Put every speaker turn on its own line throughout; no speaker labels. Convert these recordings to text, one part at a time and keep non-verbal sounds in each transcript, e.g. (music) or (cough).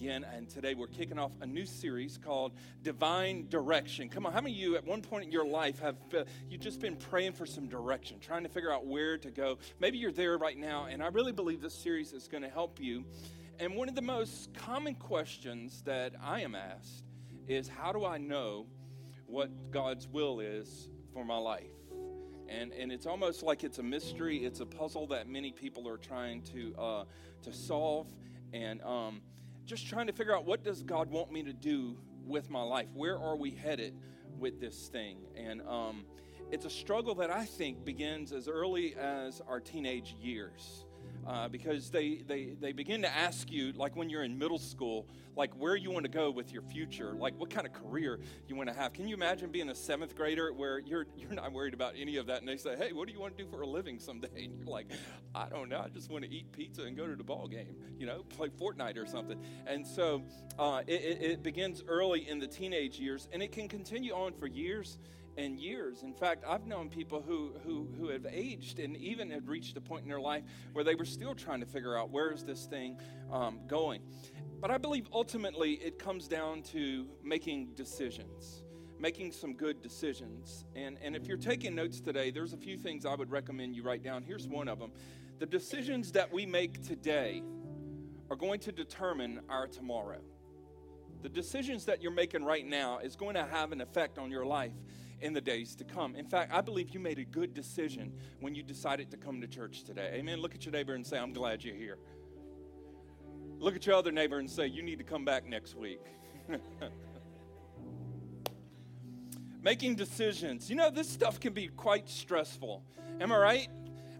again, and today we're kicking off a new series called Divine Direction. Come on, how many of you at one point in your life have uh, you just been praying for some direction, trying to figure out where to go? Maybe you're there right now, and I really believe this series is going to help you. And one of the most common questions that I am asked is, How do I know what God's will is for my life? and and it's almost like it's a mystery. It's a puzzle that many people are trying to uh, to solve, and um, just trying to figure out what does God want me to do with my life? Where are we headed with this thing? And um, it's a struggle that I think begins as early as our teenage years uh, because they, they, they begin to ask you, like when you're in middle school, like where you want to go with your future, like what kind of career you want to have. Can you imagine being a seventh grader where you're, you're not worried about any of that? And they say, hey, what do you want to do for a living someday? (laughs) And you're like, I don't know. I just want to eat pizza and go to the ball game, you know, play Fortnite or something. And so uh, it, it begins early in the teenage years and it can continue on for years and years. In fact, I've known people who, who, who have aged and even had reached a point in their life where they were still trying to figure out where is this thing um, going. But I believe ultimately it comes down to making decisions, making some good decisions. And, and if you're taking notes today, there's a few things I would recommend you write down. Here's one of them The decisions that we make today are going to determine our tomorrow. The decisions that you're making right now is going to have an effect on your life in the days to come. In fact, I believe you made a good decision when you decided to come to church today. Amen. Look at your neighbor and say, I'm glad you're here. Look at your other neighbor and say, You need to come back next week. (laughs) Making decisions. You know, this stuff can be quite stressful. Am I right?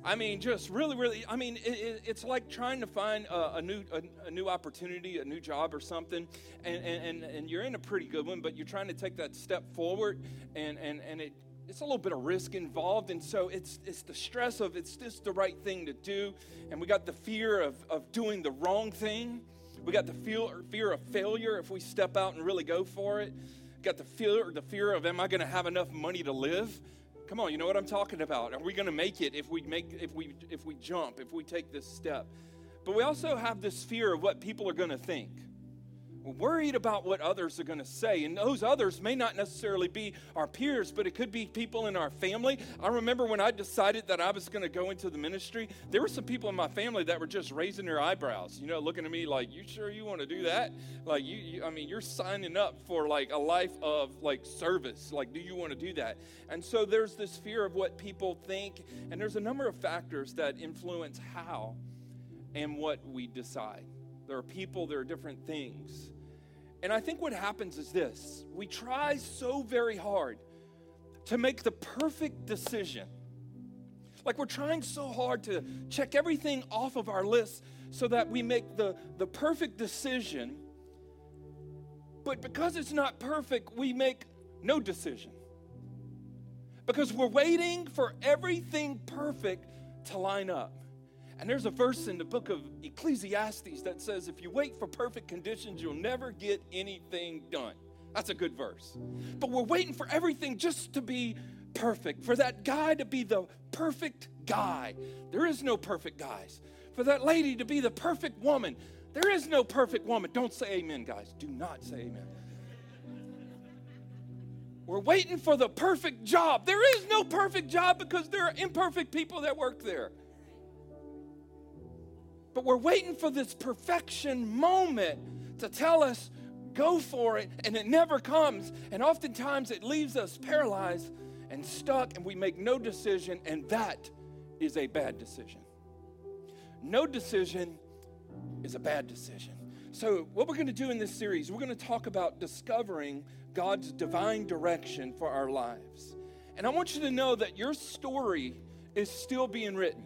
I mean, just really, really. I mean, it, it, it's like trying to find a, a new a, a, new opportunity, a new job or something, and, and, and you're in a pretty good one, but you're trying to take that step forward, and and and it it's a little bit of risk involved and so it's it's the stress of it's just the right thing to do and we got the fear of, of doing the wrong thing we got the fear, fear of failure if we step out and really go for it got the fear the fear of am i going to have enough money to live Come on, you know what I'm talking about. Are we going to make it if we make if we if we jump, if we take this step? But we also have this fear of what people are going to think. Worried about what others are going to say. And those others may not necessarily be our peers, but it could be people in our family. I remember when I decided that I was going to go into the ministry, there were some people in my family that were just raising their eyebrows, you know, looking at me like, You sure you want to do that? Like, you, you I mean, you're signing up for like a life of like service. Like, do you want to do that? And so there's this fear of what people think. And there's a number of factors that influence how and what we decide. There are people, there are different things. And I think what happens is this we try so very hard to make the perfect decision. Like we're trying so hard to check everything off of our list so that we make the, the perfect decision. But because it's not perfect, we make no decision. Because we're waiting for everything perfect to line up. And there's a verse in the book of Ecclesiastes that says, if you wait for perfect conditions, you'll never get anything done. That's a good verse. But we're waiting for everything just to be perfect, for that guy to be the perfect guy. There is no perfect guys. For that lady to be the perfect woman. There is no perfect woman. Don't say amen, guys. Do not say amen. We're waiting for the perfect job. There is no perfect job because there are imperfect people that work there. But we're waiting for this perfection moment to tell us, go for it, and it never comes. And oftentimes it leaves us paralyzed and stuck, and we make no decision, and that is a bad decision. No decision is a bad decision. So, what we're going to do in this series, we're going to talk about discovering God's divine direction for our lives. And I want you to know that your story is still being written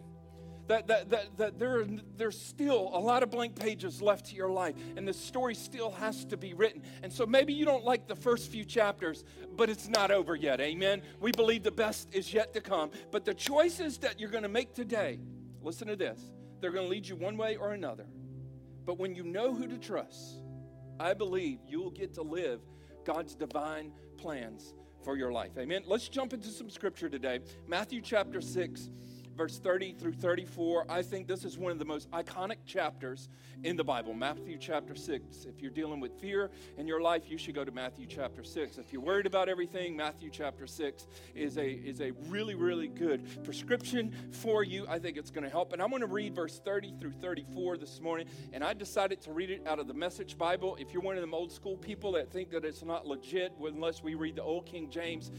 that, that, that, that there, there's still a lot of blank pages left to your life, and the story still has to be written. And so maybe you don't like the first few chapters, but it's not over yet. Amen. We believe the best is yet to come. But the choices that you're going to make today, listen to this, they're going to lead you one way or another. But when you know who to trust, I believe you will get to live God's divine plans for your life. Amen. Let's jump into some scripture today. Matthew chapter 6 verse 30 through 34. I think this is one of the most iconic chapters in the Bible, Matthew chapter 6. If you're dealing with fear in your life, you should go to Matthew chapter 6. If you're worried about everything, Matthew chapter 6 is a, is a really, really good prescription for you. I think it's going to help. And I'm going to read verse 30 through 34 this morning. And I decided to read it out of the Message Bible. If you're one of them old school people that think that it's not legit unless we read the old King James,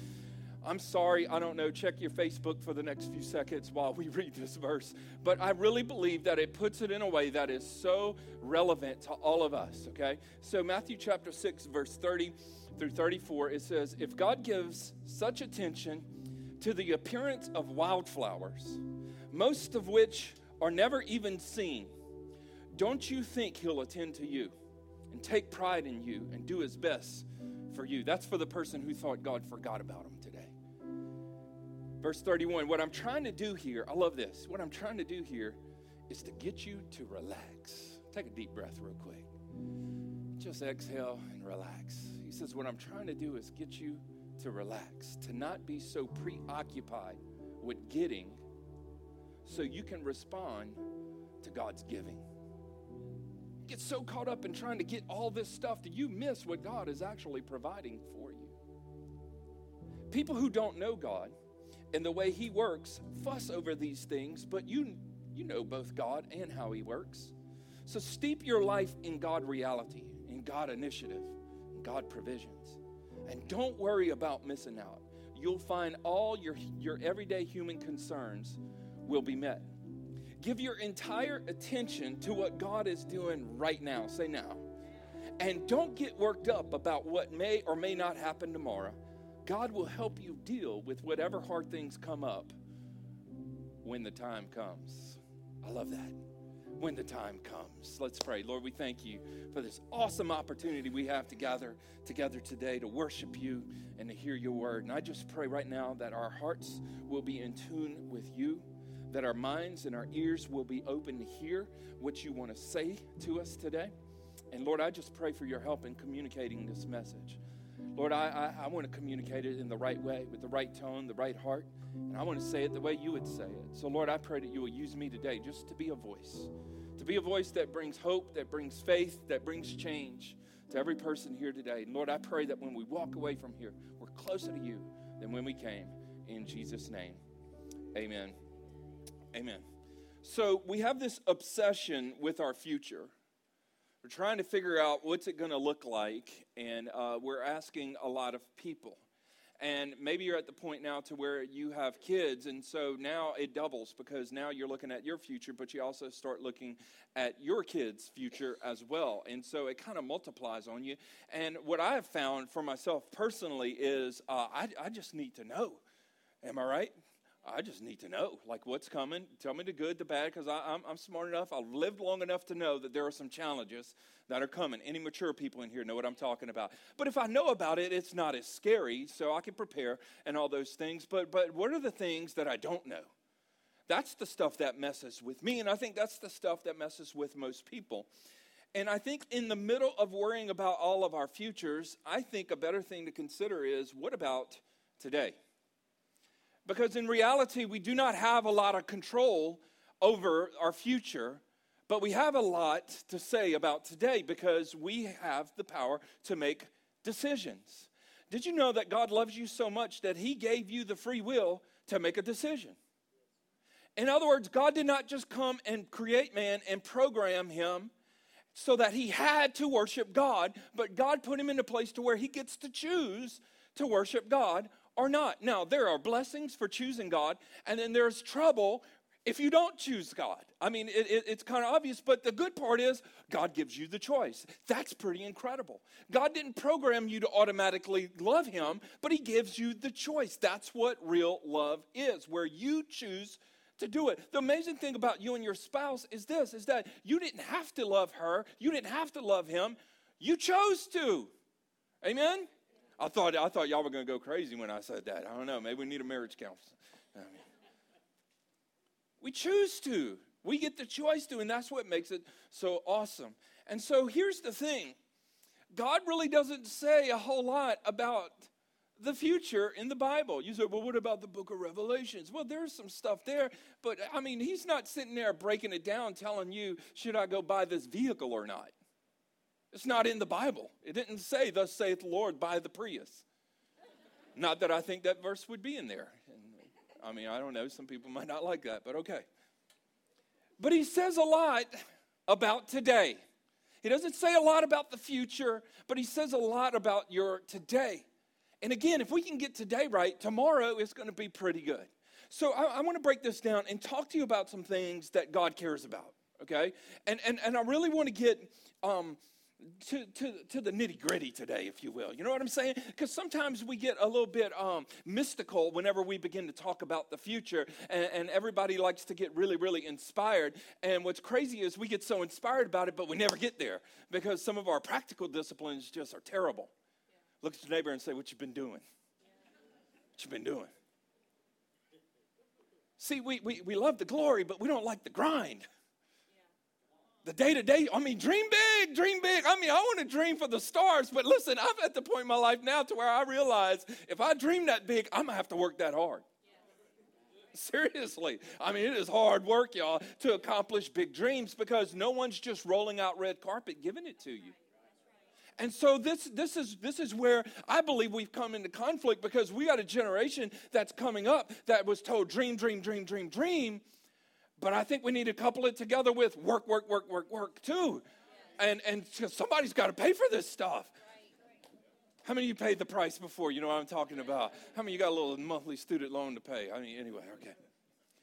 I'm sorry, I don't know. Check your Facebook for the next few seconds while we (laughs) read this verse. But I really believe that it puts it in a way that is so relevant to all of us, okay? So, Matthew chapter 6, verse 30 through 34, it says, If God gives such attention to the appearance of wildflowers, most of which are never even seen, don't you think He'll attend to you and take pride in you and do His best for you? That's for the person who thought God forgot about him. Verse 31 What I'm trying to do here, I love this. What I'm trying to do here is to get you to relax. Take a deep breath, real quick. Just exhale and relax. He says, What I'm trying to do is get you to relax, to not be so preoccupied with getting so you can respond to God's giving. Get so caught up in trying to get all this stuff that you miss what God is actually providing for you. People who don't know God, and the way he works fuss over these things, but you, you know both God and how he works. So steep your life in God reality, in God initiative, in God provisions. And don't worry about missing out. You'll find all your, your everyday human concerns will be met. Give your entire attention to what God is doing right now. Say now. And don't get worked up about what may or may not happen tomorrow God will help you deal with whatever hard things come up when the time comes. I love that. When the time comes. Let's pray. Lord, we thank you for this awesome opportunity we have to gather together today to worship you and to hear your word. And I just pray right now that our hearts will be in tune with you, that our minds and our ears will be open to hear what you want to say to us today. And Lord, I just pray for your help in communicating this message. Lord, I, I, I want to communicate it in the right way, with the right tone, the right heart. And I want to say it the way you would say it. So, Lord, I pray that you will use me today just to be a voice, to be a voice that brings hope, that brings faith, that brings change to every person here today. And Lord, I pray that when we walk away from here, we're closer to you than when we came. In Jesus' name, amen. Amen. So, we have this obsession with our future. We're trying to figure out what's it going to look like, and uh, we're asking a lot of people. And maybe you're at the point now to where you have kids, and so now it doubles because now you're looking at your future, but you also start looking at your kids' future as well. And so it kind of multiplies on you. And what I have found for myself personally is uh, I, I just need to know. Am I right? I just need to know, like, what's coming. Tell me the good, the bad, because I'm, I'm smart enough. I've lived long enough to know that there are some challenges that are coming. Any mature people in here know what I'm talking about. But if I know about it, it's not as scary, so I can prepare and all those things. But, but what are the things that I don't know? That's the stuff that messes with me, and I think that's the stuff that messes with most people. And I think in the middle of worrying about all of our futures, I think a better thing to consider is what about today? Because in reality, we do not have a lot of control over our future, but we have a lot to say about today because we have the power to make decisions. Did you know that God loves you so much that He gave you the free will to make a decision? In other words, God did not just come and create man and program him so that he had to worship God, but God put him in a place to where he gets to choose to worship God or not. Now, there are blessings for choosing God, and then there's trouble if you don't choose God. I mean, it, it, it's kind of obvious, but the good part is God gives you the choice. That's pretty incredible. God didn't program you to automatically love Him, but He gives you the choice. That's what real love is, where you choose to do it. The amazing thing about you and your spouse is this is that you didn't have to love her, you didn't have to love him, you chose to. Amen? I thought, I thought y'all were going to go crazy when I said that. I don't know. Maybe we need a marriage counselor. I mean, we choose to. We get the choice to, and that's what makes it so awesome. And so here's the thing God really doesn't say a whole lot about the future in the Bible. You say, well, what about the book of Revelations? Well, there's some stuff there, but I mean, he's not sitting there breaking it down telling you, should I go buy this vehicle or not? It's not in the Bible. It didn't say, Thus saith the Lord, buy the Prius. not that I think that verse would be in there. And, I mean, I don't know. Some people might not like that, but okay. But he says a lot about today. He doesn't say a lot about the future, but he says a lot about your today. And again, if we can get today right, tomorrow is going to be pretty good. So I, I want to break this down and talk to you about some things that God cares about, okay? And, and, and I really want to get um, to, to, to the nitty gritty today, if you will. You know what I'm saying? Because sometimes we get a little bit um, mystical whenever we begin to talk about the future, and, and, everybody likes to get really, really inspired. And what's crazy is we get so inspired about it, but we never get there because some of our practical disciplines just are terrible. Look at your neighbor and say, What you been doing? What you been doing? See, we, we, we love the glory, but we don't like the grind. The day to day, I mean, dream big, dream big. I mean, I want to dream for the stars, but listen, I'm at the point in my life now to where I realize if I dream that big, I'm going to have to work that hard. Seriously. I mean, it is hard work, y'all, to accomplish big dreams because no one's just rolling out red carpet giving it to you. And so this, this, is, this is where I believe we've come into conflict because we got a generation that's coming up that was told dream, dream, dream, dream, dream. But I think we need to couple it together with work, work, work, work, work too. And, and somebody's got to pay for this stuff. How many of you paid the price before? You know what I'm talking about. How many you got a little monthly student loan to pay? I mean, anyway, okay.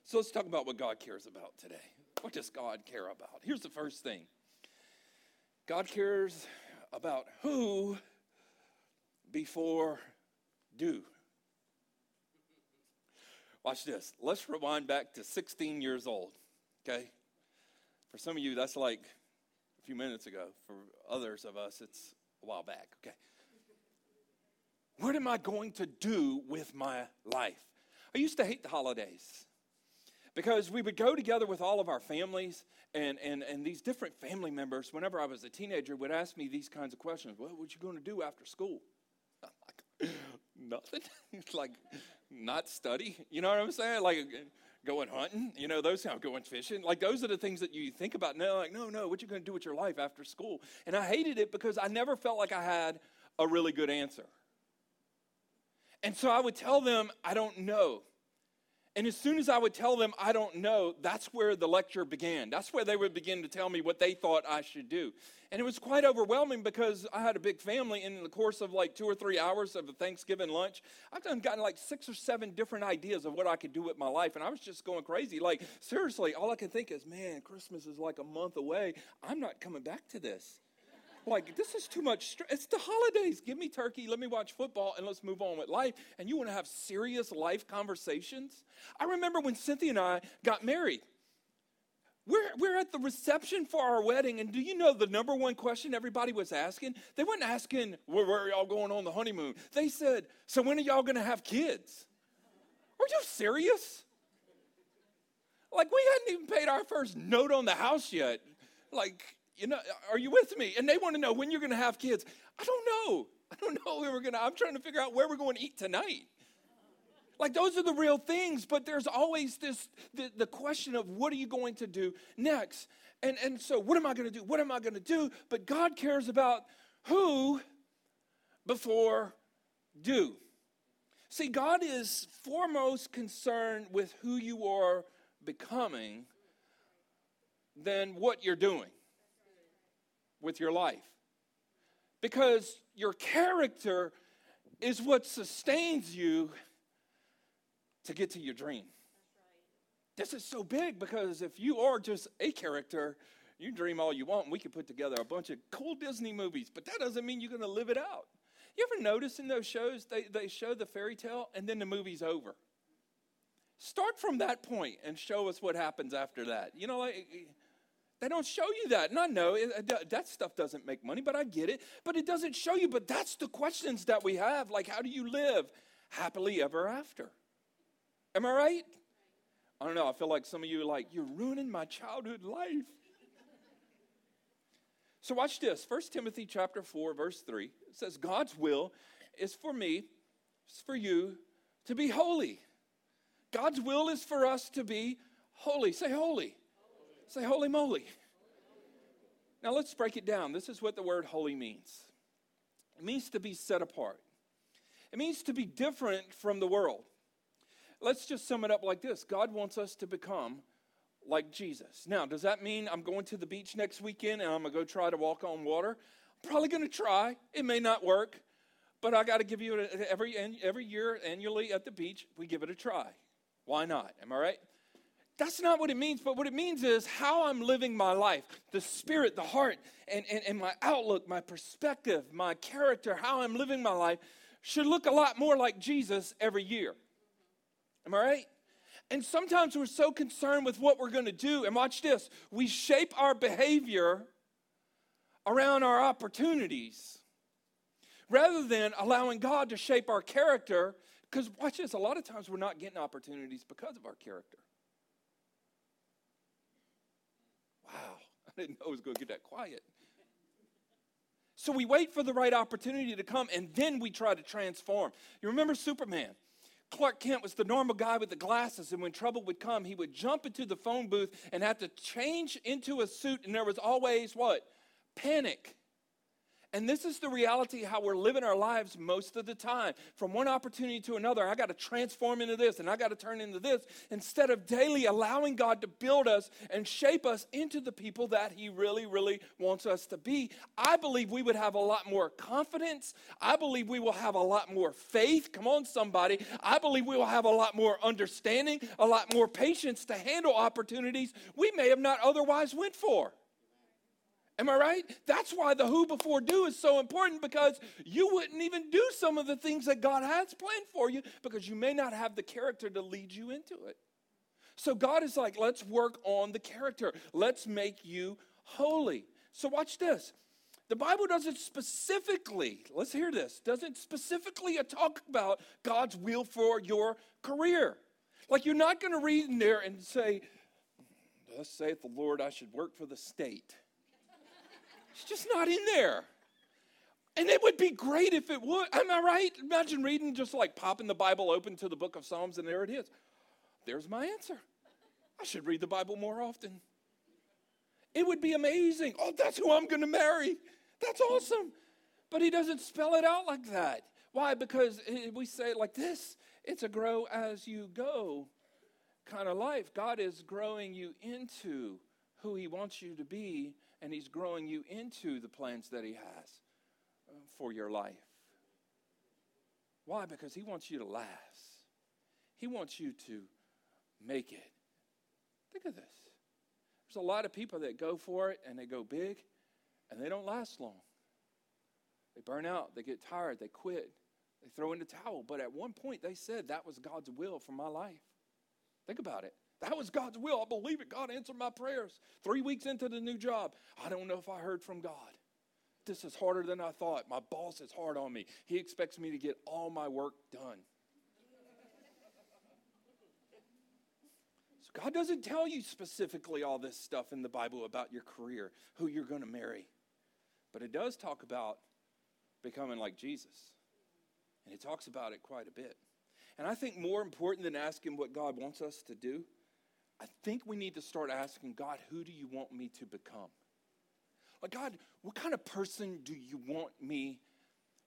So let's talk about what God cares about today. What does God care about? Here's the first thing God cares about who before do. Watch this. Let's rewind back to 16 years old, okay? For some of you, that's like a few minutes ago. For others of us, it's a while back, okay? What am I going to do with my life? I used to hate the holidays because we would go together with all of our families and, and, and these different family members whenever i was a teenager would ask me these kinds of questions what you going to do after school nothing. (laughs) Like not study you know what i'm saying? Like going hunting you know those kind of going fishing. Like those are the things that you think about. Now like no no what you going to do with your life after school? And i hated it because i never felt like i had a really good answer. And so i would tell them i don't know and as soon as I would tell them I don't know, that's where the lecture began. That's where they would begin to tell me what they thought I should do. And it was quite overwhelming because I had a big family. And in the course of like two or three hours of a Thanksgiving lunch, I've done gotten like six or seven different ideas of what I could do with my life. And I was just going crazy. Like, seriously, all I can think is, man, Christmas is like a month away. I'm not coming back to this like this is too much stress. It's the holidays. Give me turkey, let me watch football, and let's move on with life. And you want to have serious life conversations? I remember when Cynthia and I got married. We're, we're at the reception for our wedding, and do you know the number one question everybody was asking? They weren't asking, where, where are y'all going on the honeymoon? They said, So when are y'all going to have kids? Are you serious? Like, we hadn't even paid our first note on the house yet. Like, you know, are you with me? And they want to know when you're going to have kids. I don't know. I don't know where we're going to, I'm trying to figure out where we're going to eat tonight. Like those are the real things, but there's always this the, the question of what are you going to do next? And and so what am I going to do? What am I going to do? But God cares about who before do. See, God is foremost concerned with who you are becoming than what you're doing with your life. Because your character is what sustains you to get to your dream. This is so big because if you are just a character, you dream all you want, and we can put together a bunch of cool Disney movies, but that doesn't mean you're going to live it out. You ever notice in those shows, they, they show the fairy tale and then the movie's over? Start from that point and show us what happens after that. You know, like they don't show you that. And I know it, uh, that stuff doesn't make money, but I get it. But it doesn't show you. But that's the questions that we have. Like, how do you live happily ever after? Am I right? I don't know. I feel like some of you are like, you're ruining my childhood life. so watch this. 1 Timothy chapter 4, verse 3. It says, God's will is for me is for you to be holy. God's will is for us to be holy. Say holy. Say holy moly. Now let's break it down. This is what the word holy means it means to be set apart, it means to be different from the world. Let's just sum it up like this God wants us to become like Jesus. Now, does that mean I'm going to the beach next weekend and I'm going to go try to walk on water? I'm probably going to try. It may not work, but I got to give you every every year annually at the beach. We give it a try. Why not? Am I right? That's not what it means, but what it means is how I'm living my life, the spirit, the heart, and, and, and my outlook, my perspective, my character, how I'm living my life should look a lot more like Jesus every year. Am I right? And sometimes we're so concerned with what we're going to do. And watch this we shape our behavior around our opportunities rather than allowing God to shape our character. Because watch this, a lot of times we're not getting opportunities because of our character. Wow, I (laughs) didn't know it was going to get that quiet. So we wait for the right opportunity to come and then we try to transform. You remember Superman? Clark Kent was the normal guy with the glasses, and when trouble would come, he would jump into the phone booth and have to change into a suit, and there was always what? Panic. And this is the reality how we're living our lives most of the time. From one opportunity to another, I got to transform into this and I got to turn into this instead of daily allowing God to build us and shape us into the people that He really, really wants us to be. I believe we would have a lot more confidence. I believe we will have a lot more faith. Come on, somebody. I believe we will have a lot more understanding, a lot more patience to handle opportunities we may have not otherwise went for. Am I right? That's why the who before do is so important because you wouldn't even do some of the things that God has planned for you because you may not have the character to lead you into it. So God is like, let's work on the character. Let's make you holy. So watch this. The Bible doesn't specifically, let's hear this, doesn't specifically talk about God's will for your career. Like you're not going to read in there and say, Thus saith the Lord, I should work for the state. It's just not in there. And it would be great if it would. Am I right? Imagine reading, just like popping the Bible open to the book of Psalms, and there it is. There's my answer. I should read the Bible more often. It would be amazing. Oh, that's who I'm going to marry. That's awesome. But he doesn't spell it out like that. Why? Because eh, we say it like this it's a grow as you go kind of life. God is growing you into who he wants you to be and He's growing you into the plans that He has uh, for your life. Why? Because He wants you to last, He wants you to make it. Think of this. There's a lot of people that go for it and they go big and they don't last long. They burn out, they get tired, they quit, they throw in the towel. But at one point, they said that was God's will for my life. Think about it. That was God's will. I believe it. God answered my prayers. Three weeks into the new job, I don't know if I heard from God. This is harder than I thought. My boss is hard on me. He expects me to get all my work done. So God doesn't tell you specifically all this stuff in the Bible about your career, who you're going to marry. But it does talk about becoming like Jesus. And he talks about it quite a bit. And I think more important than asking what God wants us to do I think we need to start asking God, who do you want me to become? Like, God, what kind of person do you want me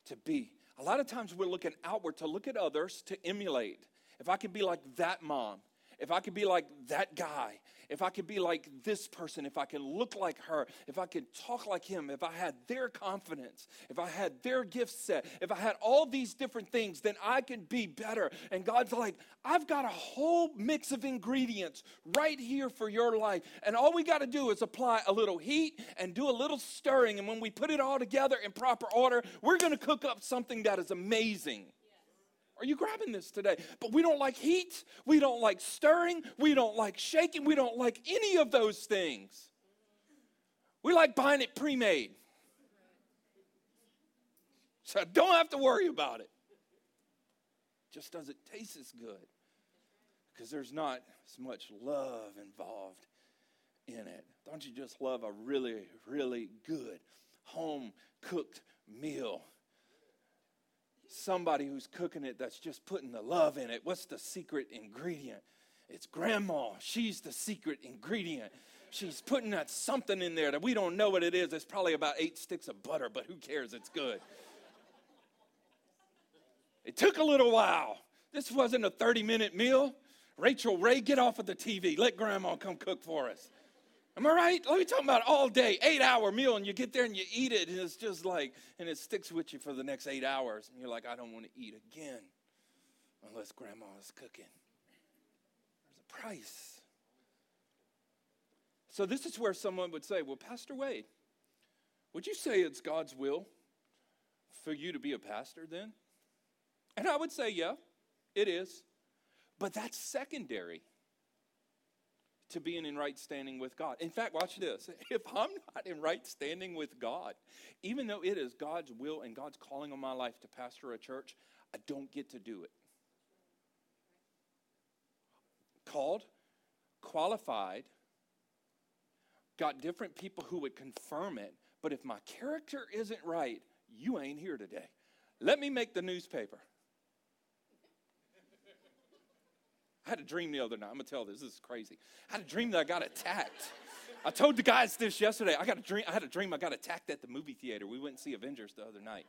to be? A lot of times we're looking outward to look at others to emulate. If I could be like that mom, if I could be like that guy, if I could be like this person, if I could look like her, if I could talk like him, if I had their confidence, if I had their gift set, if I had all these different things, then I could be better. And God's like, I've got a whole mix of ingredients right here for your life. And all we got to do is apply a little heat and do a little stirring. And when we put it all together in proper order, we're going to cook up something that is amazing. Are you grabbing this today? But we don't like heat. We don't like stirring. We don't like shaking. We don't like any of those things. We like buying it pre made. So I don't have to worry about it. Just doesn't taste as good because there's not as much love involved in it. Don't you just love a really, really good home cooked meal? Somebody who's cooking it that's just putting the love in it. What's the secret ingredient? It's grandma. She's the secret ingredient. She's putting that something in there that we don't know what it is. It's probably about eight sticks of butter, but who cares? It's good. It took a little while. This wasn't a 30 minute meal. Rachael Ray, get off of the TV. Let grandma come cook for us. Am I right? Let me talk about all day, eight hour meal, and you get there and you eat it, and it's just like, and it sticks with you for the next eight hours. And you're like, I don't want to eat again unless grandma is cooking. There's a price. So, this is where someone would say, Well, Pastor Wade, would you say it's God's will for you to be a pastor then? And I would say, Yeah, it is. But that's secondary to being in right standing with God. In fact, watch this. (laughs) If I'm not in right standing with God, even though it is God's will and God's calling on my life to pastor a church, I don't get to do it. Called, qualified, got different people who would confirm it, but if my character isn't right, you ain't here today. Let me make the newspaper. I had a dream the other night. I'm gonna tell this. This is crazy. I had a dream that I got attacked. I told the guys this yesterday. I got a dream. I had a dream I got attacked at the movie theater. We went and see Avengers the other night.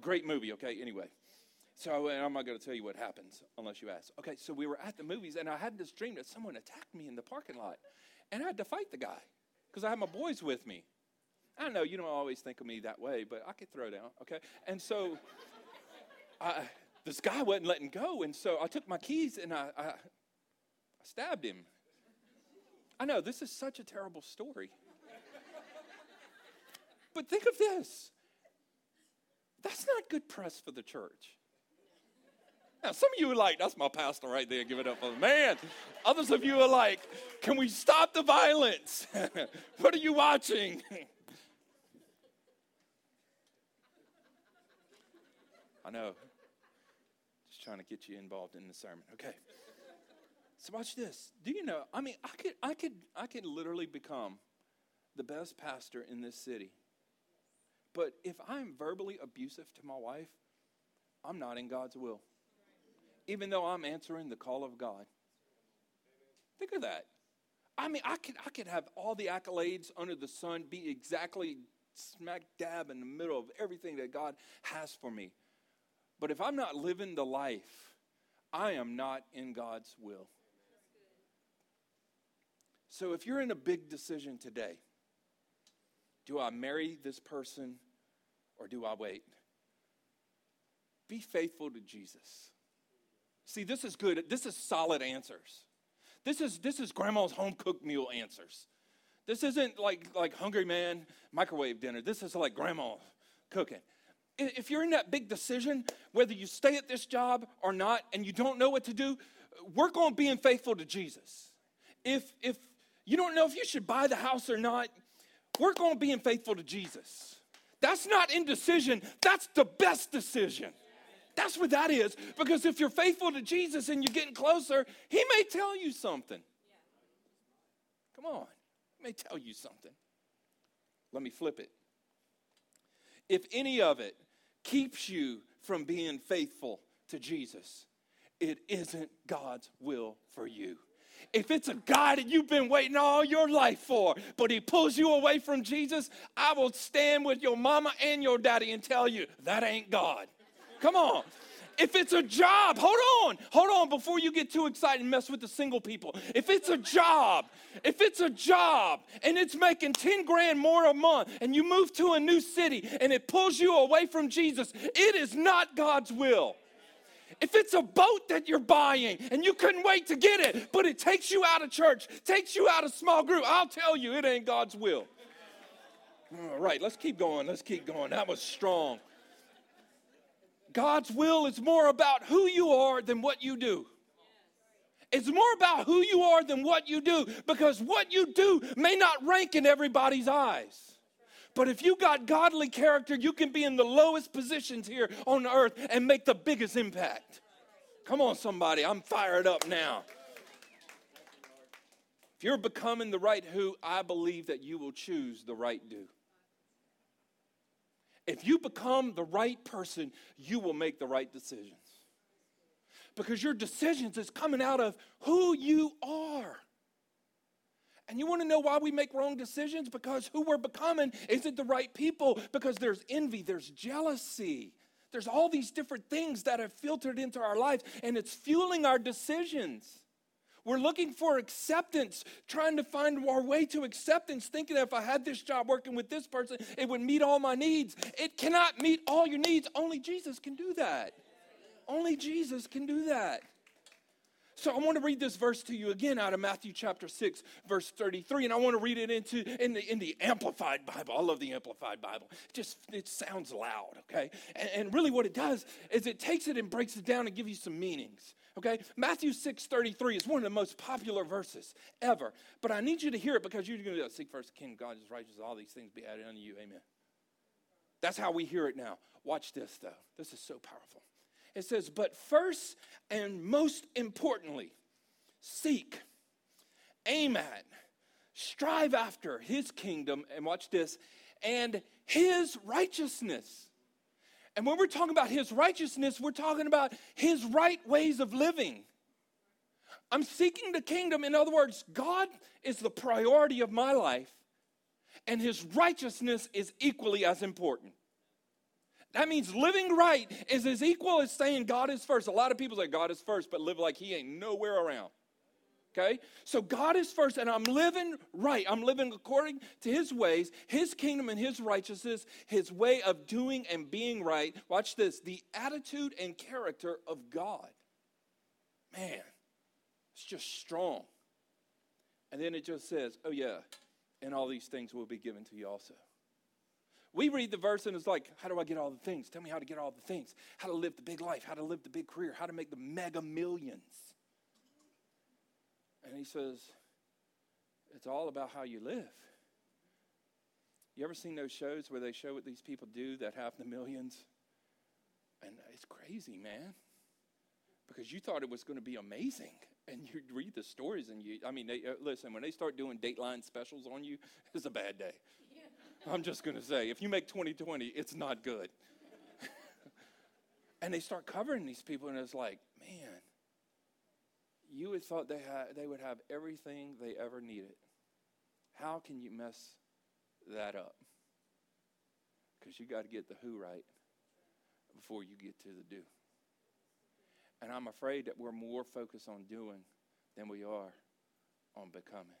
Great movie. Okay. Anyway, so I'm not to tell you what happens unless you ask. Okay. So we were at the movies, and I had this dream that someone attacked me in the parking lot, and I had to fight the guy because I had my boys with me. I know you don't always think of me that way, but I could throw down. Okay. And so. I, this guy wasn't letting go. And so I took my keys and I, I, I stabbed him. I know, this is such a terrible story. but think of this that's not good press for the church. Now, some of you are like, that's my pastor right there, give it up for the man. Others of you are like, can we stop the violence? (laughs) what are you watching? (laughs) I know, trying to get you involved in the sermon. Okay. So watch this. Do you know? I mean, I could, I could, I could literally become the best pastor in this city. But if I'm verbally abusive to my wife, I'm not in God's will. Even though I'm answering the call of God. Think of that. I mean, I could, I could have all the accolades under the sun, be exactly smack dab in the middle of everything that God has for me. But if I'm not living the life, I am not in God's will. So if you're in a big decision today, do I marry this person or do I wait? Be faithful to Jesus. See, this is good. This is solid answers. This is this is grandma's home cooked meal answers. This isn't like like hungry man microwave dinner. This is like grandma cooking if you're in that big decision, whether you stay at this job or not, and you don't know what to do, work on being faithful to Jesus. If, if you don't know if you should buy the house or not, work on being faithful to Jesus. That's not indecision, that's the best decision. That's what that is. Because if you're faithful to Jesus and you're getting closer, He may tell you something. Come on, He may tell you something. Let me flip it. If any of it keeps you from being faithful to Jesus, it isn't God's will for you. If it's a guy that you've been waiting all your life for, but he pulls you away from Jesus, I will stand with your mama and your daddy and tell you that ain't God. Come on. If it's a job, hold on, hold on before you get too excited and mess with the single people. If it's a job, if it's a job and it's making 10 grand more a month and you move to a new city and it pulls you away from Jesus, it is not God's will. If it's a boat that you're buying and you couldn't wait to get it, but it takes you out of church, takes you out of small group, I'll tell you it ain't God's will. All right, let's keep going. Let's keep going. That was strong. God's will is more about who you are than what you do. It's more about who you are than what you do because what you do may not rank in everybody's eyes. But if you got godly character, you can be in the lowest positions here on earth and make the biggest impact. Come on, somebody, I'm fired up now. If you're becoming the right who, I believe that you will choose the right do. If you become the right person, you will make the right decisions. Because your decisions is coming out of who you are. And you want to know why we make wrong decisions? Because who we're becoming isn't the right people, because there's envy, there's jealousy, there's all these different things that have filtered into our lives, and it's fueling our decisions. We're looking for acceptance, trying to find our way to acceptance, thinking that if I had this job working with this person, it would meet all my needs. It cannot meet all your needs. Only Jesus can do that. Only Jesus can do that. So I want to read this verse to you again out of Matthew chapter 6, verse 33, and I want to read it into in the in the amplified Bible. I love the amplified Bible. It just it sounds loud, okay? And, and really what it does is it takes it and breaks it down and gives you some meanings. Okay? Matthew 6 33 is one of the most popular verses ever. But I need you to hear it because you're going to seek first the God is righteous, all these things be added unto you. Amen. That's how we hear it now. Watch this, though. This is so powerful. It says, But first and most importantly, seek, aim at, strive after his kingdom, and watch this, and his righteousness. And when we're talking about his righteousness, we're talking about his right ways of living. I'm seeking the kingdom. In other words, God is the priority of my life, and his righteousness is equally as important. That means living right is as equal as saying God is first. A lot of people say God is first, but live like He ain't nowhere around. Okay? So God is first, and I'm living right. I'm living according to His ways, His kingdom and His righteousness, His way of doing and being right. Watch this the attitude and character of God. Man, it's just strong. And then it just says, oh, yeah, and all these things will be given to you also. We read the verse and it's like, how do I get all the things? Tell me how to get all the things. How to live the big life, how to live the big career, how to make the mega millions. And he says, it's all about how you live. You ever seen those shows where they show what these people do that have the millions? And it's crazy, man. Because you thought it was going to be amazing. And you read the stories, and you, I mean, they, uh, listen, when they start doing Dateline specials on you, (laughs) it's a bad day. (laughs) I'm just going to say, if you make 2020, it's not good. (laughs) and they start covering these people, and it's like, man, you would thought they, had, they would have everything they ever needed. How can you mess that up? Because you got to get the who right before you get to the do. And I'm afraid that we're more focused on doing than we are on becoming.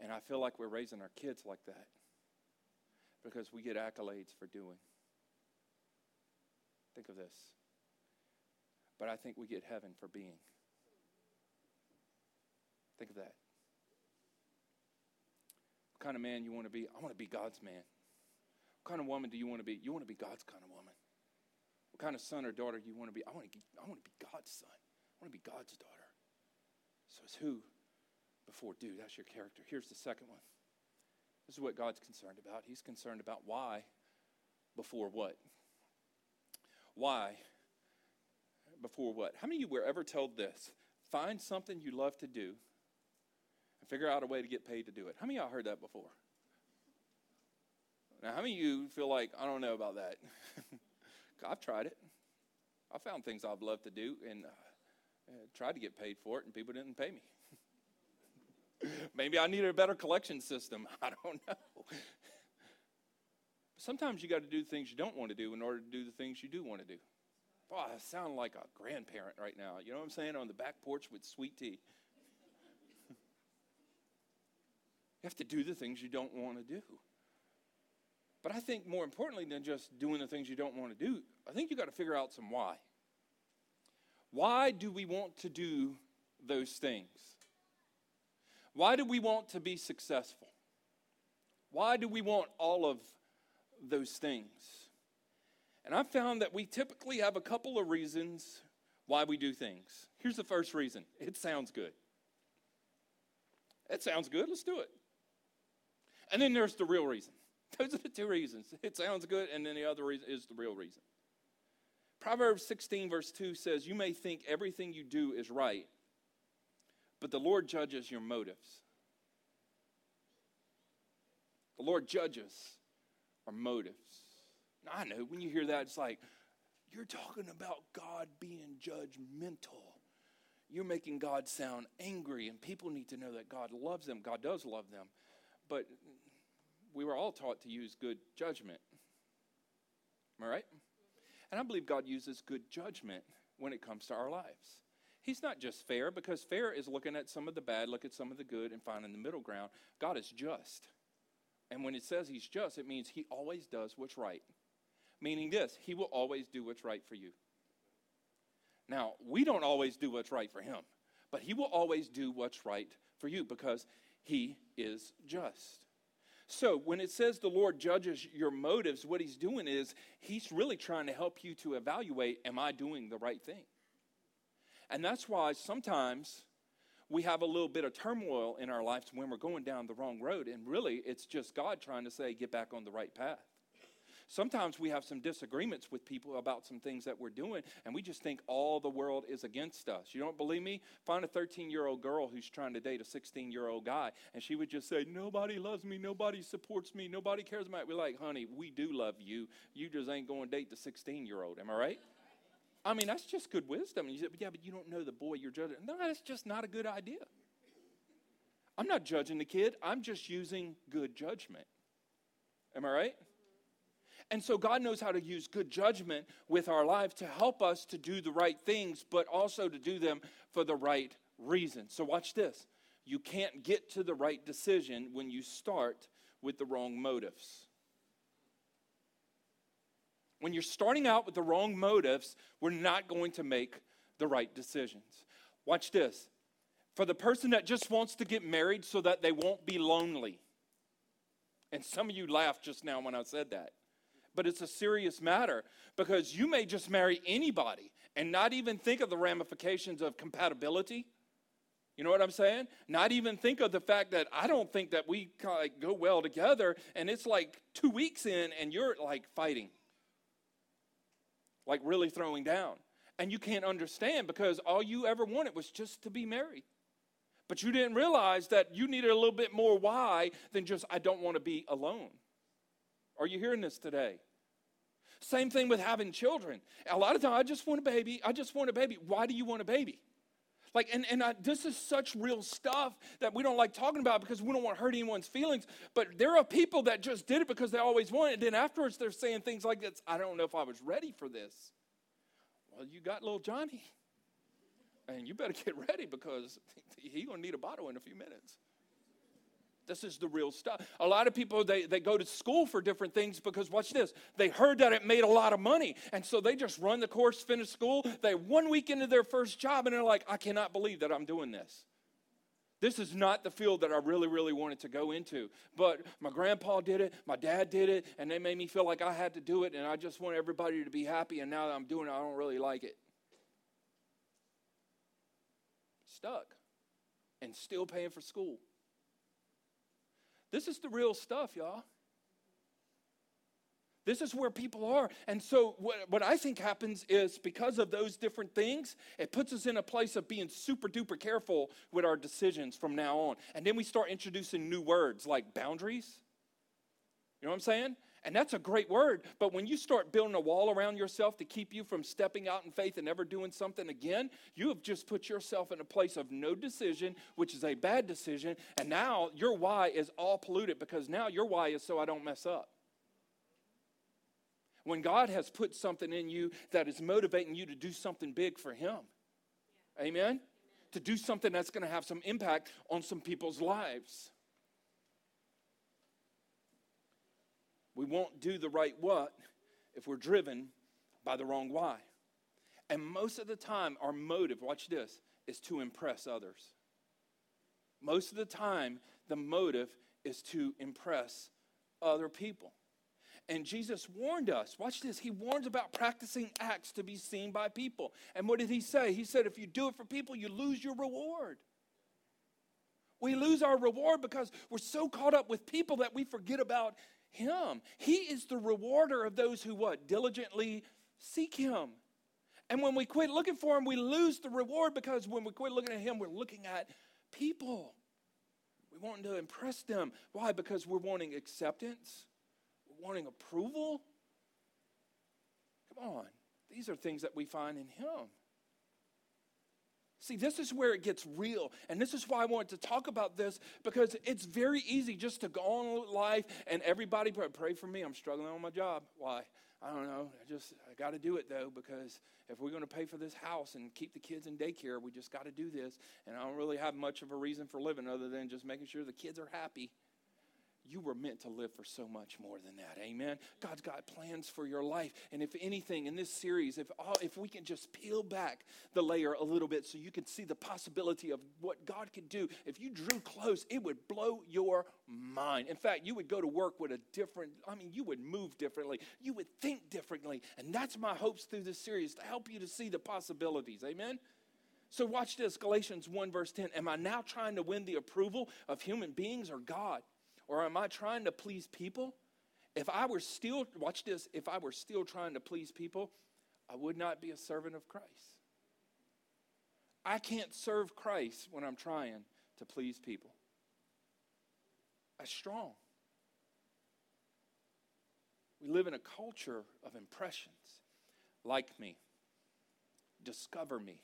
And I feel like we're raising our kids like that because we get accolades for doing. Think of this. But I think we get heaven for being. Think of that. What kind of man you want to be? I want to be God's man. What kind of woman do you want to be? You want to be God's kind of woman. What kind of son or daughter you want to be? I want to, I want to be God's son. I want to be God's daughter. So it's who before do. That's your character. Here's the second one. This is what God's concerned about. He's concerned about why before what. Why before what? How many of you were ever told this? Find something you love to do and figure out a way to get paid to do it. How many of y'all heard that before? Now, how many of you feel like, I don't know about that? (laughs) I've tried it. I found things I've loved to do and uh, tried to get paid for it, and people didn't pay me. Maybe I needed a better collection system. (laughs) I don't know. Sometimes you got to do things you don't want to do in order to do the things you do want to do. Boy, I sound like a grandparent right now. You know what I'm saying? On the back porch with sweet tea. (laughs) you have to do the things you don't want to do. But I think more importantly than just doing the things you don't want to do, I think you got to figure out some why. Why do we want to do those things? Why do we want to be successful? Why do we want all of those things? And I've found that we typically have a couple of reasons why we do things. Here's the first reason it sounds good. It sounds good, let's do it. And then there's the real reason. (laughs) Those are the two reasons. It sounds good, and then the other reason is the real reason. Proverbs 16, verse 2 says, You may think everything you do is right, but the Lord judges your motives. The Lord judges our motives. Now, I know when you hear that, it's like, you're talking about God being judgmental. You're making God sound angry, and people need to know that God loves them. God does love them. But we were all taught to use good judgment. Am I right? And I believe God uses good judgment when it comes to our lives. He's not just fair because fair is looking at some of the bad, look at some of the good, and finding the middle ground. God is just. And when it says he's just, it means he always does what's right. Meaning this, he will always do what's right for you. Now, we don't always do what's right for him, but he will always do what's right for you because he is just. So, when it says the Lord judges your motives, what he's doing is he's really trying to help you to evaluate am I doing the right thing? And that's why sometimes we have a little bit of turmoil in our lives when we're going down the wrong road. And really, it's just God trying to say, get back on the right path. Sometimes we have some disagreements with people about some things that we're doing, and we just think all the world is against us. You don't believe me? Find a 13 year old girl who's trying to date a 16 year old guy, and she would just say, Nobody loves me, nobody supports me, nobody cares about me. We're like, honey, we do love you. You just ain't going to date the 16 year old. Am I right? I mean, that's just good wisdom. And you say, yeah, but you don't know the boy you're judging. No, that's just not a good idea. I'm not judging the kid, I'm just using good judgment. Am I right? And so God knows how to use good judgment with our life to help us to do the right things, but also to do them for the right reason. So watch this. You can't get to the right decision when you start with the wrong motives. When you're starting out with the wrong motives, we're not going to make the right decisions. Watch this. For the person that just wants to get married so that they won't be lonely. And some of you laughed just now when I said that but it's a serious matter because you may just marry anybody and not even think of the ramifications of compatibility. You know what I'm saying? Not even think of the fact that I don't think that we like go well together, and it's like two weeks in, and you're like fighting, like really throwing down. And you can't understand because all you ever wanted was just to be married. But you didn't realize that you needed a little bit more why than just, I don't want to be alone. Are you hearing this today? Same thing with having children. A lot of times, I just want a baby. I just want a baby. Why do you want a baby? Like, and, and I, this is such real stuff that we don't like talking about because we don't want to hurt anyone's feelings. But there are people that just did it because they always wanted. And then afterwards, they're saying things like this I don't know if I was ready for this. Well, you got little Johnny. And you better (laughs) get ready because he's going to need a bottle in a few minutes. This is the real stuff. A lot of people, they, they go to school for different things because, watch this, they heard that it made a lot of money. And so they just run the course, finish school. They one week into their first job, and they're like, I cannot believe that I'm doing this. This is not the field that I really, really wanted to go into. But my grandpa did it, my dad did it, and they made me feel like I had to do it, and I just want everybody to be happy. And now that I'm doing it, I don't really like it. Stuck and still paying for school. This is the real stuff, y'all. This is where people are. And so, what, what I think happens is because of those different things, it puts us in a place of being super duper careful with our decisions from now on. And then we start introducing new words like boundaries. You know what I'm saying? And that's a great word. But when you start building a wall around yourself to keep you from stepping out in faith and never doing something again, you have just put yourself in a place of no decision, which is a bad decision. And now your why is all polluted because now your why is so I don't mess up. When God has put something in you that is motivating you to do something big for Him. Amen? Amen. To do something that's going to have some impact on some people's lives. We won't do the right what if we're driven by the wrong why. And most of the time, our motive, watch this, is to impress others. Most of the time, the motive is to impress other people. And Jesus warned us. Watch this. He warns about practicing acts to be seen by people. And what did he say? He said, if you do it for people, you lose your reward. We lose our reward because we're so caught up with people that we forget about him. He is the rewarder of those who what? Diligently seek him. And when we quit looking for him, we lose the reward because when we quit looking at him, we're looking at people. We want to impress them. Why? Because we're wanting acceptance. wanting approval. Come on. These are things that we find in Him. See, this is where it gets real. And this is why I wanted to talk about this because it's very easy just to go on life and everybody pray for me. I'm struggling on my job. Why? I don't know. I just, I got to do it though because if we're going to pay for this house and keep the kids in daycare, we just got to do this. And I don't really have much of a reason for living other than just making sure the kids are happy you were meant to live for so much more than that. Amen. God's got plans for your life. And if anything in this series, if all, if we can just peel back the layer a little bit so you can see the possibility of what God could do, if you drew close, it would blow your mind. In fact, you would go to work with a different, I mean, you would move differently. You would think differently. And that's my hopes through this series to help you to see the possibilities. Amen. So watch this Galatians 1 verse 10. Am I now trying to win the approval of human beings or God? Or am I trying to please people? If I were still, watch this, if I were still trying to please people, I would not be a servant of Christ. I can't serve Christ when I'm trying to please people. That's strong. We live in a culture of impressions. Like me, discover me,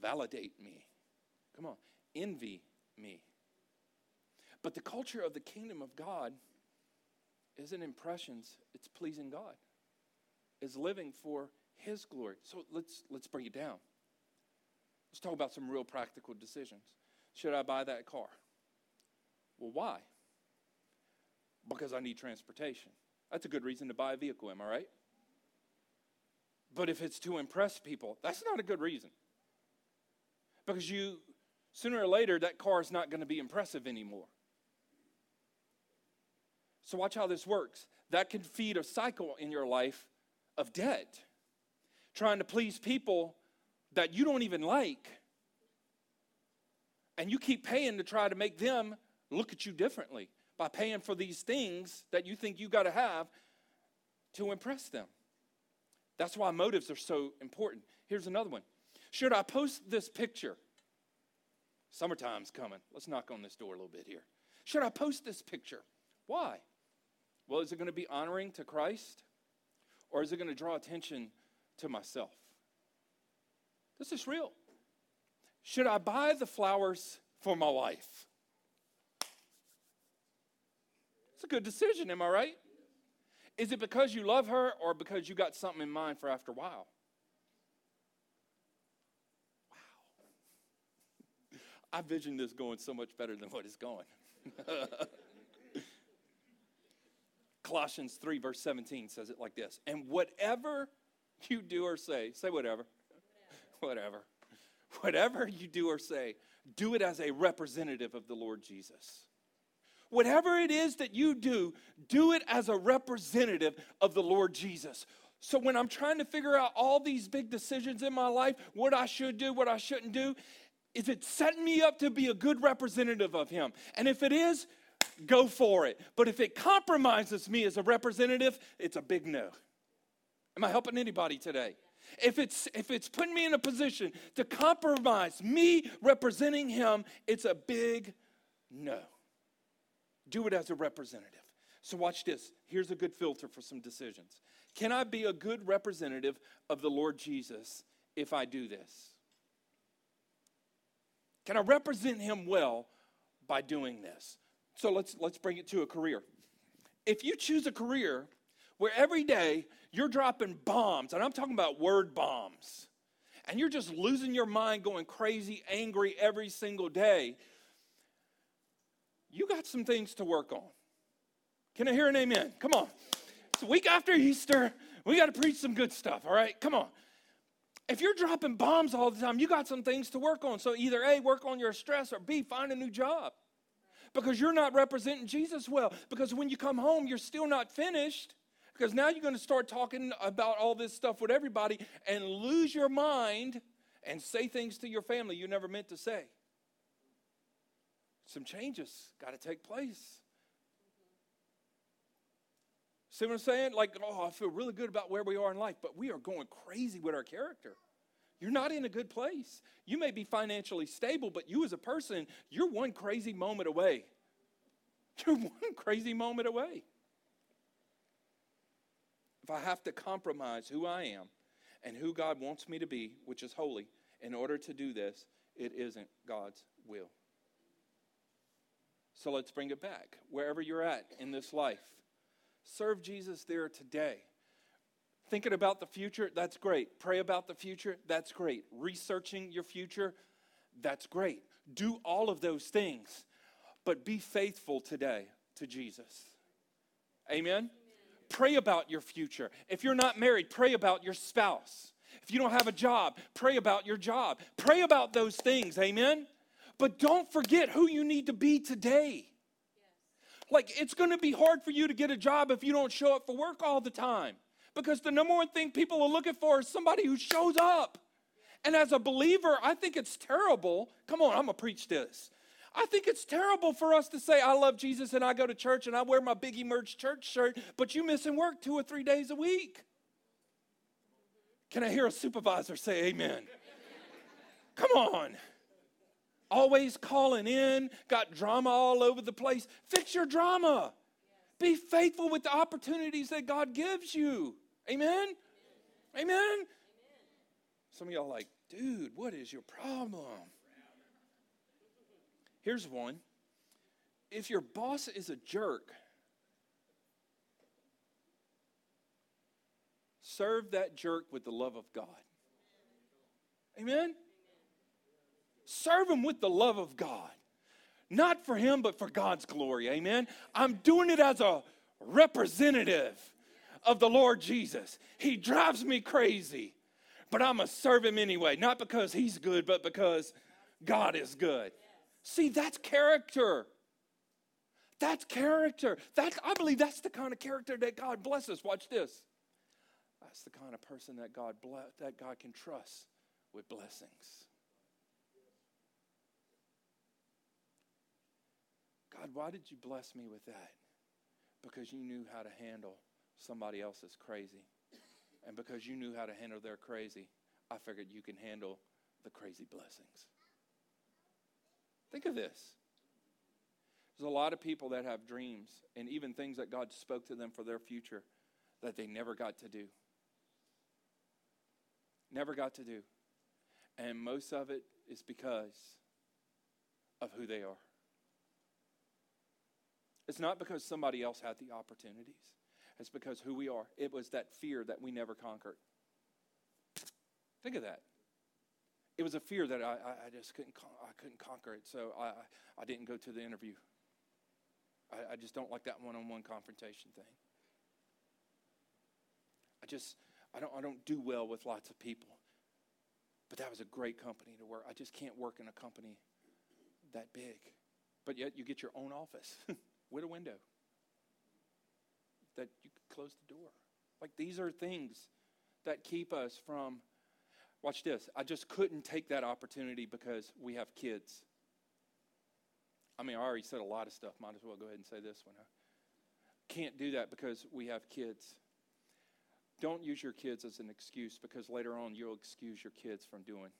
validate me. Come on, envy me. But the culture of the kingdom of God isn't impressions, it's pleasing God. Is living for his glory. So let's let's bring it down. Let's talk about some real practical decisions. Should I buy that car? Well, why? Because I need transportation. That's a good reason to buy a vehicle, am I right? But if it's to impress people, that's not a good reason. Because you, sooner or later, that car is not going to be impressive anymore. So, watch how this works. That can feed a cycle in your life of debt, trying to please people that you don't even like. And you keep paying to try to make them look at you differently by paying for these things that you think you got to have to impress them. That's why motives are so important. Here's another one Should I post this picture? Summertime's coming. Let's knock on this door a little bit here. Should I post this picture? Why? Well, is it going to be honoring to Christ or is it going to draw attention to myself? This is real. Should I buy the flowers for my wife? It's a good decision, am I right? Is it because you love her or because you got something in mind for after a while? Wow. (laughs) I vision this going so much better than what it's going. (laughs) Colossians 3, verse 17 says it like this And whatever you do or say, say whatever, whatever, (laughs) whatever you do or say, do it as a representative of the Lord Jesus. Whatever it is that you do, do it as a representative of the Lord Jesus. So when I'm trying to figure out all these big decisions in my life, what I should do, what I shouldn't do, is it setting me up to be a good representative of Him? And if it is, go for it. But if it compromises me as a representative, it's a big no. Am I helping anybody today? If it's if it's putting me in a position to compromise me representing him, it's a big no. Do it as a representative. So watch this. Here's a good filter for some decisions. Can I be a good representative of the Lord Jesus if I do this? Can I represent him well by doing this? So let's let's bring it to a career. If you choose a career where every day you're dropping bombs, and I'm talking about word bombs, and you're just losing your mind, going crazy, angry every single day, you got some things to work on. Can I hear an amen? Come on. It's a week after Easter. We got to preach some good stuff, all right? Come on. If you're dropping bombs all the time, you got some things to work on. So either A, work on your stress, or B, find a new job because you're not representing Jesus well. Because when you come home, you're still not finished. Because now you're going to start talking about all this stuff with everybody and lose your mind and say things to your family you never meant to say. Some changes got to take place. See what I'm saying? Like, oh, I feel really good about where we are in life, but we are going crazy with our character. You're not in a good place. You may be financially stable, but you as a person, you're one crazy moment away. (laughs) You're one crazy moment away. if I have to compromise who I am and who God wants me to be, which is holy, in order to do this, it isn't God's will. So let's bring it back. Wherever you're at in this life, serve Jesus there today. Thinking about the future, that's great. Pray about the future, that's great. Researching your future, that's great. Do all of those things, but be faithful today to Jesus. Amen? Pray about your future. If you're not married, pray about your spouse. If you don't have a job, pray about your job. Pray about those things. Amen? But don't forget who you need to be today. Like, it's to be hard for you to get a job if you don't show up for work all the time. Because the number one thing people are looking for is somebody who shows up. And as a believer, I think it's terrible. Come on, I'm going to preach this. I think it's terrible for us to say, I love Jesus and I go to church and I wear my Big Emerge church shirt, but you missing work two or three days a week. Can I hear a supervisor say amen? Come on. Always calling in, got drama all over the place. Fix your drama. Be faithful with the opportunities that God gives you. Amen? Amen? Amen? Some of y'all like, dude, what is your problem? Here's one. If your boss is a jerk, serve that jerk with the love of God. Amen? Serve him with the love of God. Not for him, but for God's glory. Amen? I'm doing it as a representative of the Lord Jesus. He drives me crazy, but I'm going to serve him anyway. Not because he's good, but because God is good. See, that's character. That's character. That's, I believe that's the kind of character that God blesses. Watch this. That's the kind of person that God bless, that God can trust with blessings. God, why did you bless me with that? Because you knew how to handle somebody else's crazy. And because you knew how to handle their crazy, I figured you can handle the crazy blessings. Think of this. There's a lot of people that have dreams and even things that God spoke to them for their future that they never got to do. Never got to do. And most of it is because of who they are. It's not because somebody else had the opportunities. It's because who we are. It was that fear that we never conquered. Think of that. It was a fear that I, I, just couldn't, I couldn't conquer it, so I, I didn't go to the interview. I, I just don't like that one-on-one confrontation thing. I just, I don't, I don't do well with lots of people. But that was a great company to work. I just can't work in a company that big. But yet you get your own office (laughs) with a window that you could close the door. Like these are things that keep us from, watch this, I just couldn't take that opportunity because we have kids. I mean, I already said a lot of stuff. Might as well go ahead and say this one. Huh? Can't do that because we have kids. Don't use your kids as an excuse because later on you'll excuse your kids from doing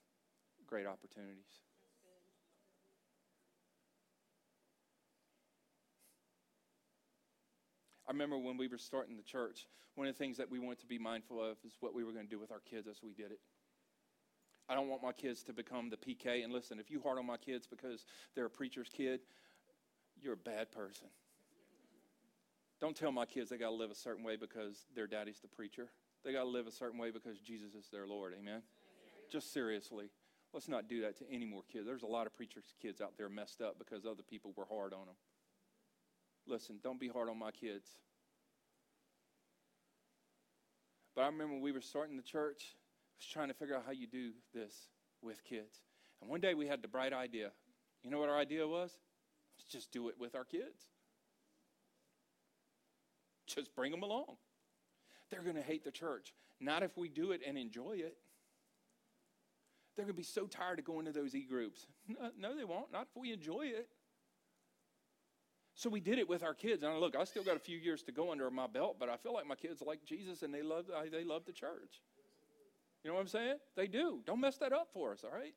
great opportunities. I remember when we were starting the church, one of the things that we wanted to be mindful of is what we were going to do with our kids as we did it. I don't want my kids to become the PK. And listen, if you hard on my kids because they're a preacher's kid, you're a bad person. Don't tell my kids they got to live a certain way because their daddy's the preacher. They got to live a certain way because Jesus is their Lord. Amen? Amen? Just seriously, let's not do that to any more kids. There's a lot of preachers' kids out there messed up because other people were hard on them. Listen, don't be hard on my kids. But I remember we were starting the church, I was trying to figure out how you do this with kids. And one day we had the bright idea. You know what our idea was? Let's just do it with our kids. Just bring them along. They're going to hate the church. Not if we do it and enjoy it. They're going to be so tired of going to those e groups. No, no, they won't. Not if we enjoy it. So we did it with our kids. And look, I still got a few years to go under my belt, but I feel like my kids like Jesus and they love they love the church. You know what I'm saying? They do. Don't mess that up for us, all right?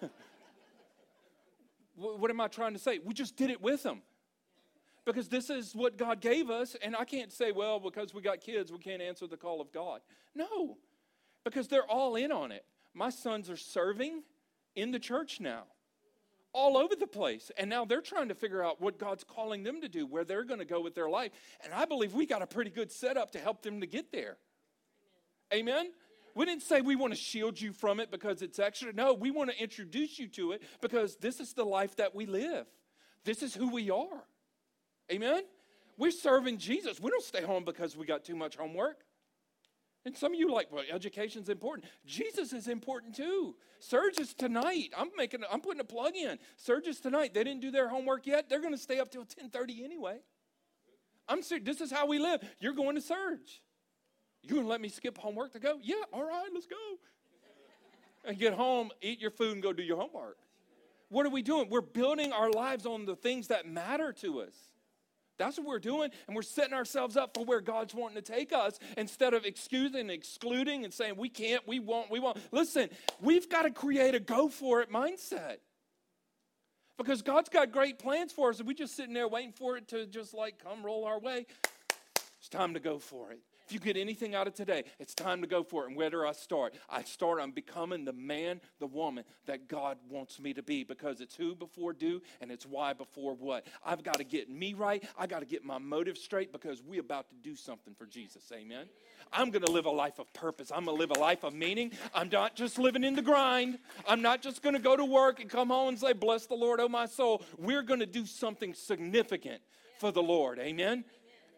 (laughs) what am I trying to say? We just did it with them. Because this is what God gave us, and I can't say, well, because we got kids, we can't answer the call of God. No, because they're all in on it. My sons are serving in the church now, all over the place. And now they're trying to figure out what God's calling them to do, where they're going to go with their life. And I believe we got a pretty good setup to help them to get there. Amen? Amen? We didn't say we want to shield you from it because it's extra. No, we want to introduce you to it because this is the life that we live. This is who we are. Amen? We're serving Jesus. We don't stay home because we got too much homework. And some of you like, well, education's important. Jesus is important too. Surge is tonight. I'm making I'm putting a plug in. Surge is tonight. They didn't do their homework yet. They're going to stay up till 10:30 anyway. I'm serious. This is how we live. You're going to Surge. You gonna let me skip homework to go? Yeah, all right, let's go. And get home, eat your food, and go do your homework. What are we doing? We're building our lives on the things that matter to us. That's what we're doing, and we're setting ourselves up for where God's wanting to take us instead of excusing excluding and saying, we can't, we won't, we won't. Listen, we've got to create a go for it mindset. Because God's got great plans for us, and we're just sitting there waiting for it to just like come roll our way. It's time to go for it you get anything out of today, it's time to go for it. And where do I start? I start on becoming the man, the woman that God wants me to be because it's who before do and it's why before what. I've got to get me right. I got to get my motive straight because we're about to do something for Jesus. Amen. I'm going to live a life of purpose. I'm going to live a life of meaning. I'm not just living in the grind. I'm not just going to go to work and come home and say, Bless the Lord, oh my soul. We're going to do something significant for the Lord. Amen.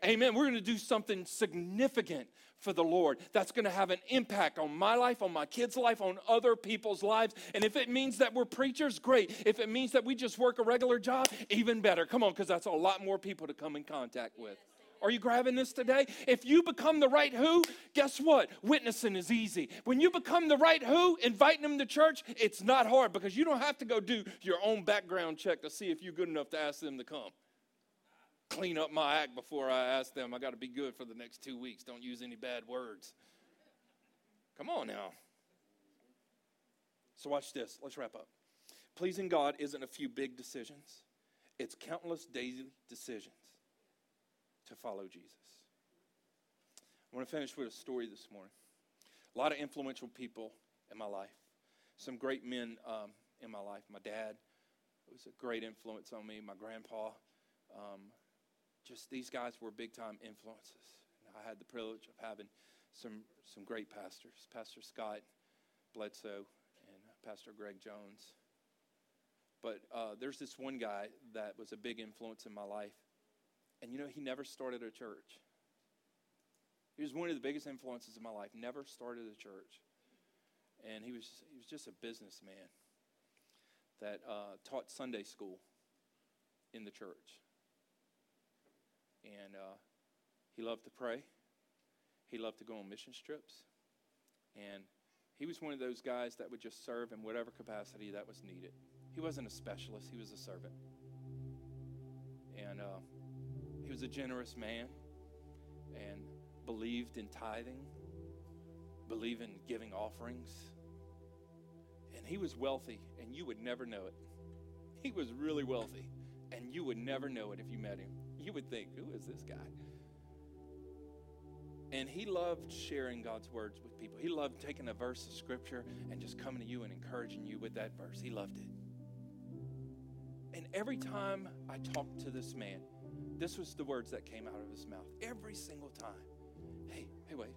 Amen. We're going to do something significant for the Lord that's going to have an impact on my life, on my kids' life, on other people's lives. And if it means that we're preachers, great. If it means that we just work a regular job, even better. Come on, because that's a lot more people to come in contact with. Are you grabbing this today? If you become the right who, guess what? Witnessing is easy. When you become the right who, inviting them to church, it's not hard because you don't have to go do your own background check to see if you're good enough to ask them to come clean up my act before I ask them. I got to be good for the next two weeks. Don't use any bad words. Come on now. So, watch this. Let's wrap up. Pleasing God isn't a few big decisions, it's countless daily decisions to follow Jesus. I want to finish with a story this morning. A lot of influential people in my life, some great men um, in my life. My dad was a great influence on me, my grandpa. Um, just these guys were big time influences. I had the privilege of having some some great pastors, Pastor Scott Bledsoe and Pastor Greg Jones. But uh, there's this one guy that was a big influence in my life, and you know he never started a church. He was one of the biggest influences in my life. Never started a church, and he was he was just a businessman that uh, taught Sunday school in the church and uh, he loved to pray. He loved to go on mission trips. And he was one of those guys that would just serve in whatever capacity that was needed. He wasn't a specialist, he was a servant. And uh, he was a generous man and believed in tithing, believed in giving offerings. And he was wealthy, and you would never know it. He was really wealthy, and you would never know it if you met him you would think, who is this guy? And he loved sharing God's words with people. He loved taking a verse of scripture and just coming to you and encouraging you with that verse. He loved it. And every time I talked to this man, this was the words that came out of his mouth. Every single time. Hey, hey, wait,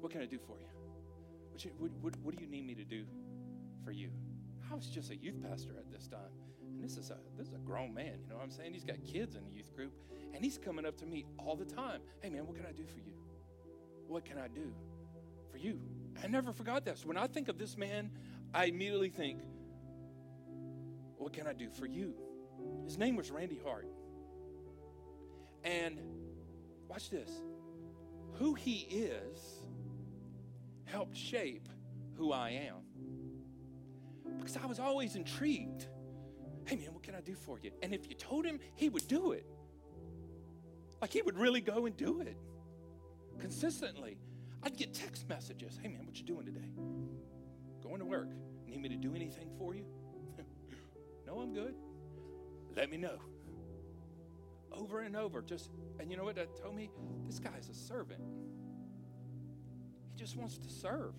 what can I do for you? What, what, what do you need me to do for you? I was just a youth pastor at this time. And this is a this is a grown man, you know what I'm saying? He's got kids in the youth group, and he's coming up to me all the time. Hey man, what can I do for you? What can I do for you? I never forgot this. When I think of this man, I immediately think, what can I do for you? His name was Randy Hart. And watch this. Who he is helped shape who I am. Because I was always intrigued hey man, what can I do for you? And if you told him, he would do it. Like he would really go and do it consistently. I'd get text messages. Hey man, what you doing today? Going to work. Need me to do anything for you? (laughs) no, I'm good. Let me know. over and over. Just and you know what that told me? This guy's a servant. He just wants to serve.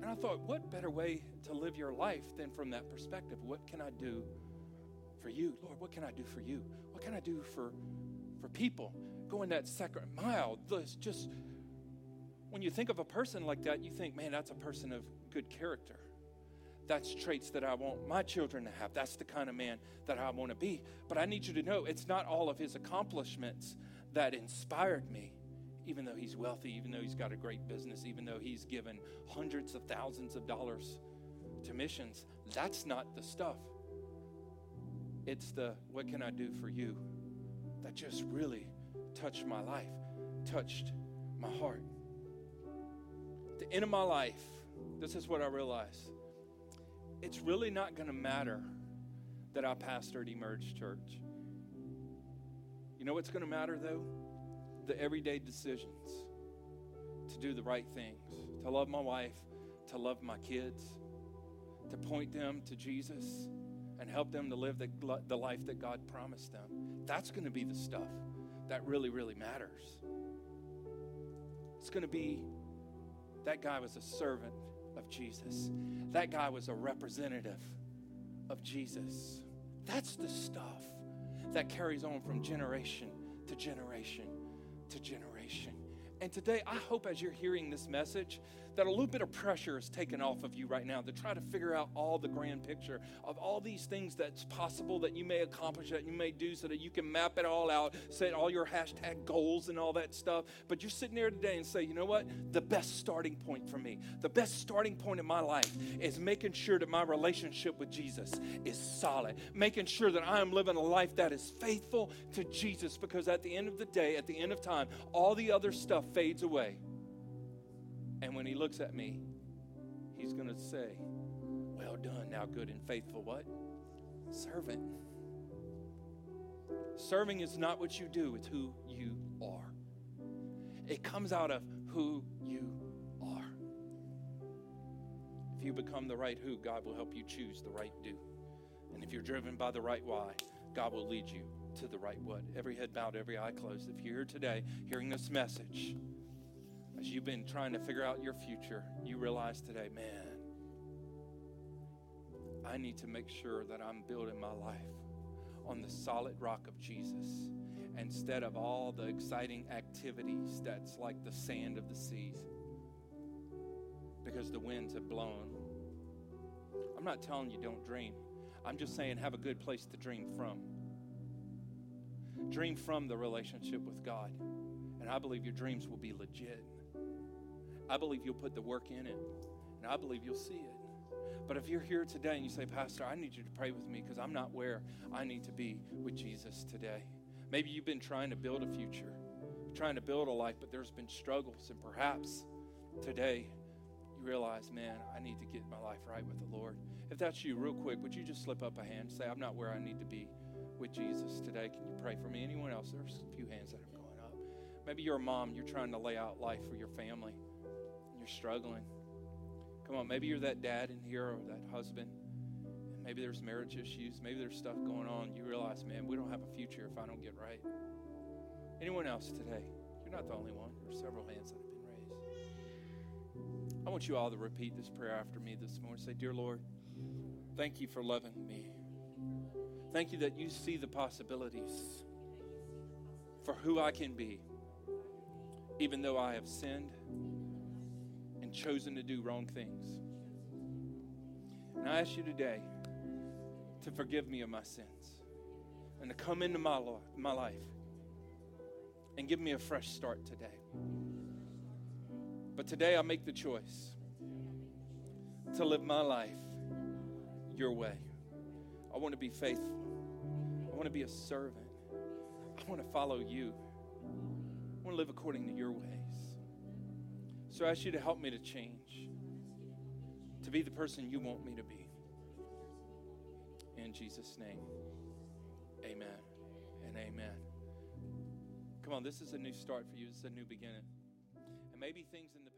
And I thought, what better way to live your life than from that perspective? What can I do for you? Lord, what can I do for you? What can I do for for people? Going that second mile, just when you think of a person like that, you think, man, that's a person of good character. That's traits that I want my children to have. That's the kind of man that I want to be. But I need you to know it's not all of his accomplishments that inspired me, even though he's wealthy, even though he's got a great business, even though he's given hundreds of thousands of dollars to missions. That's not the stuff. It's the what can I do for you that just really touched my life, touched my heart. The end of my life, this is what I realized it's really not going to matter that I pastored Emerge Church. You know what's going to matter though? The everyday decisions to do the right things, to love my wife, to love my kids, to point them to Jesus and help them to live the, the life that God promised them. That's going to be the stuff that really, really matters. It's going to be that guy was a servant of Jesus. That guy was a representative of Jesus. That's the stuff that carries on from generation to generation to generation. And today, I hope as you're hearing this message, that a little bit of pressure is taken off of you right now to try to figure out all the grand picture of all these things that's possible that you may accomplish, that you may do, so that you can map it all out, set all your hashtag goals and all that stuff. But you're sitting there today and say, you know what? The best starting point for me, the best starting point in my life is making sure that my relationship with Jesus is solid, making sure that I am living a life that is faithful to Jesus, because at the end of the day, at the end of time, all the other stuff fades away. And when he looks at me, he's going to say, Well done, now good and faithful what? Servant. Serving is not what you do, it's who you are. It comes out of who you are. If you become the right who, God will help you choose the right do. And if you're driven by the right why, God will lead you to the right what. Every head bowed, every eye closed. If you're here today hearing this message, as you've been trying to figure out your future, you realize today, man, I need to make sure that I'm building my life on the solid rock of Jesus instead of all the exciting activities that's like the sand of the seas because the winds have blown. I'm not telling you don't dream. I'm just saying have a good place to dream from. Dream from the relationship with God. And I believe your dreams will be legit. I believe you'll put the work in it, and I believe you'll see it. But if you're here today and you say, Pastor, I need you to pray with me because I'm not where I need to be with Jesus today. Maybe you've been trying to build a future, trying to build a life, but there's been struggles, and perhaps today you realize, man, I need to get my life right with the Lord. If that's you, real quick, would you just slip up a hand and say, I'm not where I need to be with Jesus today? Can you pray for me? Anyone else? There's a few hands that are going up. Maybe you're a mom, you're trying to lay out life for your family you're struggling. Come on, maybe you're that dad in here or that husband. Maybe there's marriage issues. Maybe there's stuff going on. You realize, man, we don't have a future if I don't get right. Anyone else today? You're not the only one. There are several hands that have been raised. I want you all to repeat this prayer after me this morning. Say, Dear Lord, thank you for loving me. Thank you that you see the possibilities for who I can be, even though I have sinned and chosen to do wrong things. And I ask you today to forgive me of my sins and to come into my, lo- my life and give me a fresh start today. But today I make the choice to live my life your way. I want to be faithful. I want to be a servant. I want to follow you. I want to live according to your ways. So I ask you to help me to change, to be the person you want me to be. In Jesus' name, amen and amen. Come on, this is a new start for you, is a new beginning. And maybe things in the